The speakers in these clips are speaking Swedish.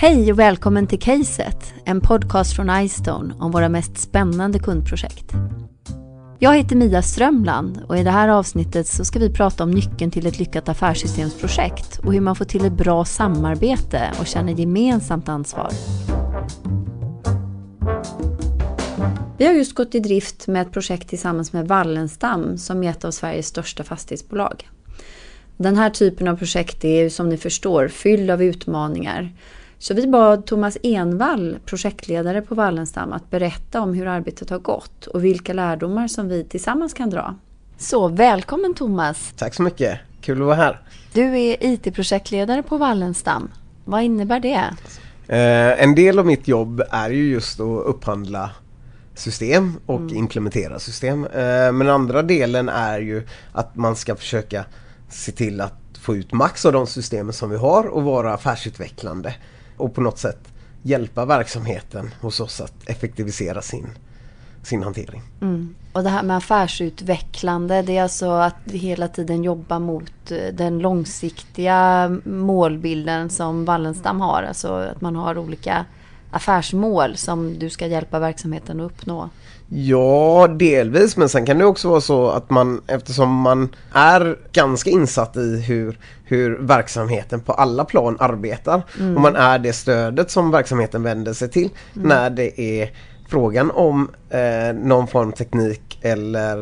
Hej och välkommen till Caset, en podcast från iStone om våra mest spännande kundprojekt. Jag heter Mia Strömland och i det här avsnittet så ska vi prata om nyckeln till ett lyckat affärssystemsprojekt och hur man får till ett bra samarbete och känner gemensamt ansvar. Vi har just gått i drift med ett projekt tillsammans med Wallenstam som är ett av Sveriges största fastighetsbolag. Den här typen av projekt är som ni förstår fylld av utmaningar. Så vi bad Thomas Envall, projektledare på Wallenstam, att berätta om hur arbetet har gått och vilka lärdomar som vi tillsammans kan dra. Så välkommen Thomas! Tack så mycket! Kul att vara här! Du är IT-projektledare på Wallenstam. Vad innebär det? Eh, en del av mitt jobb är ju just att upphandla system och mm. implementera system. Eh, men andra delen är ju att man ska försöka se till att få ut max av de systemen som vi har och vara affärsutvecklande. Och på något sätt hjälpa verksamheten hos oss att effektivisera sin, sin hantering. Mm. Och det här med affärsutvecklande, det är alltså att hela tiden jobba mot eh, den långsiktiga målbilden som Wallenstam har. Alltså att man har olika affärsmål som du ska hjälpa verksamheten att uppnå? Ja, delvis. Men sen kan det också vara så att man, eftersom man är ganska insatt i hur, hur verksamheten på alla plan arbetar mm. och man är det stödet som verksamheten vänder sig till mm. när det är frågan om eh, någon form av teknik eller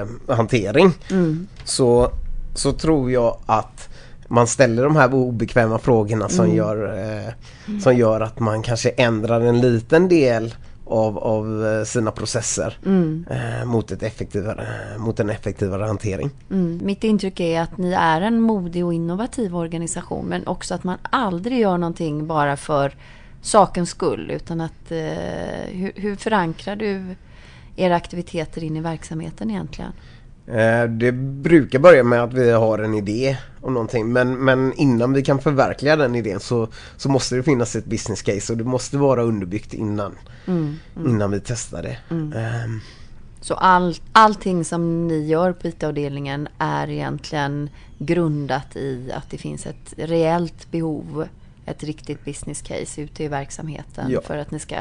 eh, hantering mm. så, så tror jag att man ställer de här obekväma frågorna som, mm. gör, eh, som gör att man kanske ändrar en liten del av, av eh, sina processer mm. eh, mot, ett effektivare, mot en effektivare hantering. Mm. Mitt intryck är att ni är en modig och innovativ organisation men också att man aldrig gör någonting bara för sakens skull utan att eh, hur, hur förankrar du era aktiviteter in i verksamheten egentligen? Eh, det brukar börja med att vi har en idé om någonting men, men innan vi kan förverkliga den idén så, så måste det finnas ett business case och det måste vara underbyggt innan, mm, mm. innan vi testar det. Mm. Um. Så all, allting som ni gör på IT-avdelningen är egentligen grundat i att det finns ett reellt behov, ett riktigt business case ute i verksamheten ja. för att ni ska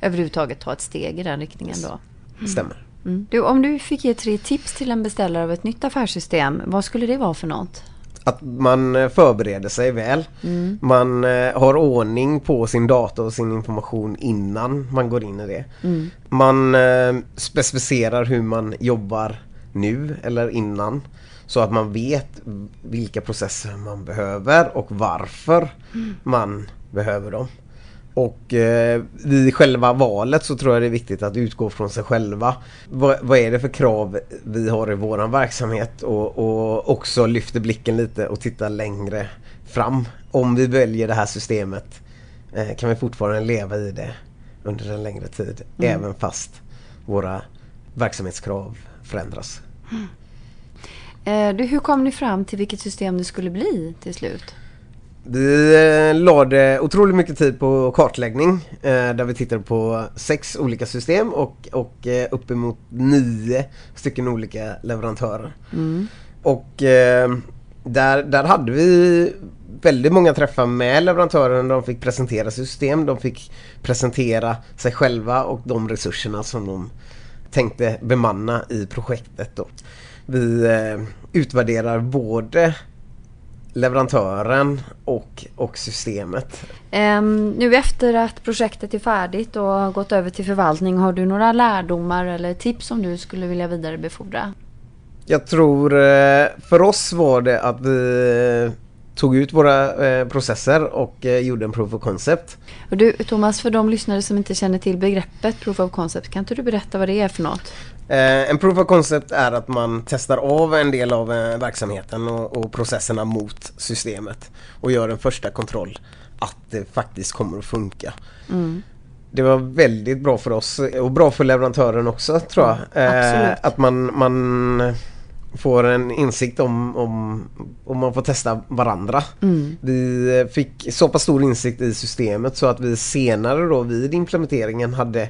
överhuvudtaget ta ett steg i den riktningen då? Stämmer. Mm. Du, om du fick ge tre tips till en beställare av ett nytt affärssystem, vad skulle det vara för något? Att man eh, förbereder sig väl. Mm. Man eh, har ordning på sin data och sin information innan man går in i det. Mm. Man eh, specificerar hur man jobbar nu eller innan. Så att man vet vilka processer man behöver och varför mm. man behöver dem. Och eh, vid själva valet så tror jag det är viktigt att utgå från sig själva. Vad, vad är det för krav vi har i våran verksamhet och, och också lyfter blicken lite och tittar längre fram. Om vi väljer det här systemet eh, kan vi fortfarande leva i det under en längre tid. Mm. Även fast våra verksamhetskrav förändras. Mm. Eh, du, hur kom ni fram till vilket system det skulle bli till slut? Vi eh, lade otroligt mycket tid på kartläggning eh, där vi tittade på sex olika system och, och eh, uppemot nio stycken olika leverantörer. Mm. Och där, där hade vi väldigt många träffar med leverantören. De fick presentera system, de fick presentera sig själva och de resurserna som de tänkte bemanna i projektet. Då. Vi utvärderar både leverantören och, och systemet. Um, nu efter att projektet är färdigt och har gått över till förvaltning, har du några lärdomar eller tips som du skulle vilja vidarebefordra? Jag tror eh, för oss var det att vi tog ut våra eh, processer och eh, gjorde en proof of concept. Och du Thomas, för de lyssnare som inte känner till begreppet proof of concept, kan inte du berätta vad det är för något? Eh, en proof of concept är att man testar av en del av eh, verksamheten och, och, processerna mot systemet och gör en första kontroll att det faktiskt kommer att funka. Mm. Det var väldigt bra för oss och bra för leverantören också tror jag. Mm, att man, man får en insikt om, om, om man får testa varandra. Mm. Vi fick så pass stor insikt i systemet så att vi senare då vid implementeringen hade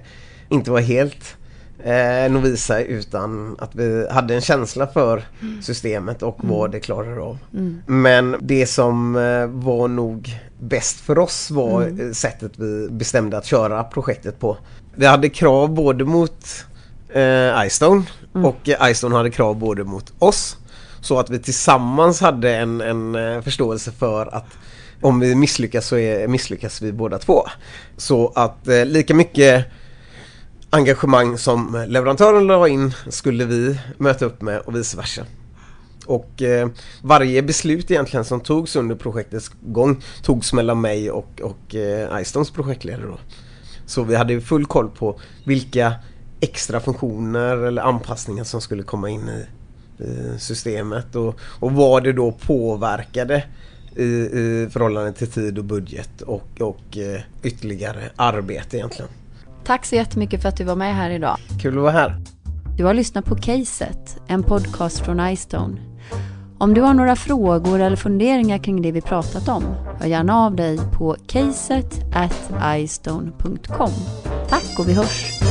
inte var helt eh, Novisa utan att vi hade en känsla för systemet och vad det klarar av. Men det som eh, var nog bäst för oss var eh, sättet vi bestämde att köra projektet på. Vi hade krav både mot eh, iStone Mm. och eh, hade krav både mot oss. Så att vi tillsammans hade en, en eh, förståelse för att om vi misslyckas så är, misslyckas vi båda två. Så att eh, lika mycket engagemang som leverantören la in skulle vi möta upp med och vice versa. Och eh, varje beslut egentligen som togs under projektets gång togs mellan mig och, och eh, iStones projektledare då. Så vi hade full koll på vilka extra funktioner eller anpassningar som skulle komma in i, i systemet och, och vad det då påverkade i, i förhållande till tid och budget och, och eh, ytterligare arbete egentligen. Tack så jättemycket för att du var med här idag. Kul att vara här. Du har lyssnat på Caset, en podcast från iStone. Om du har några frågor eller funderingar kring det vi pratat om, hör gärna av dig på caset at istone.com. Tack och vi hörs!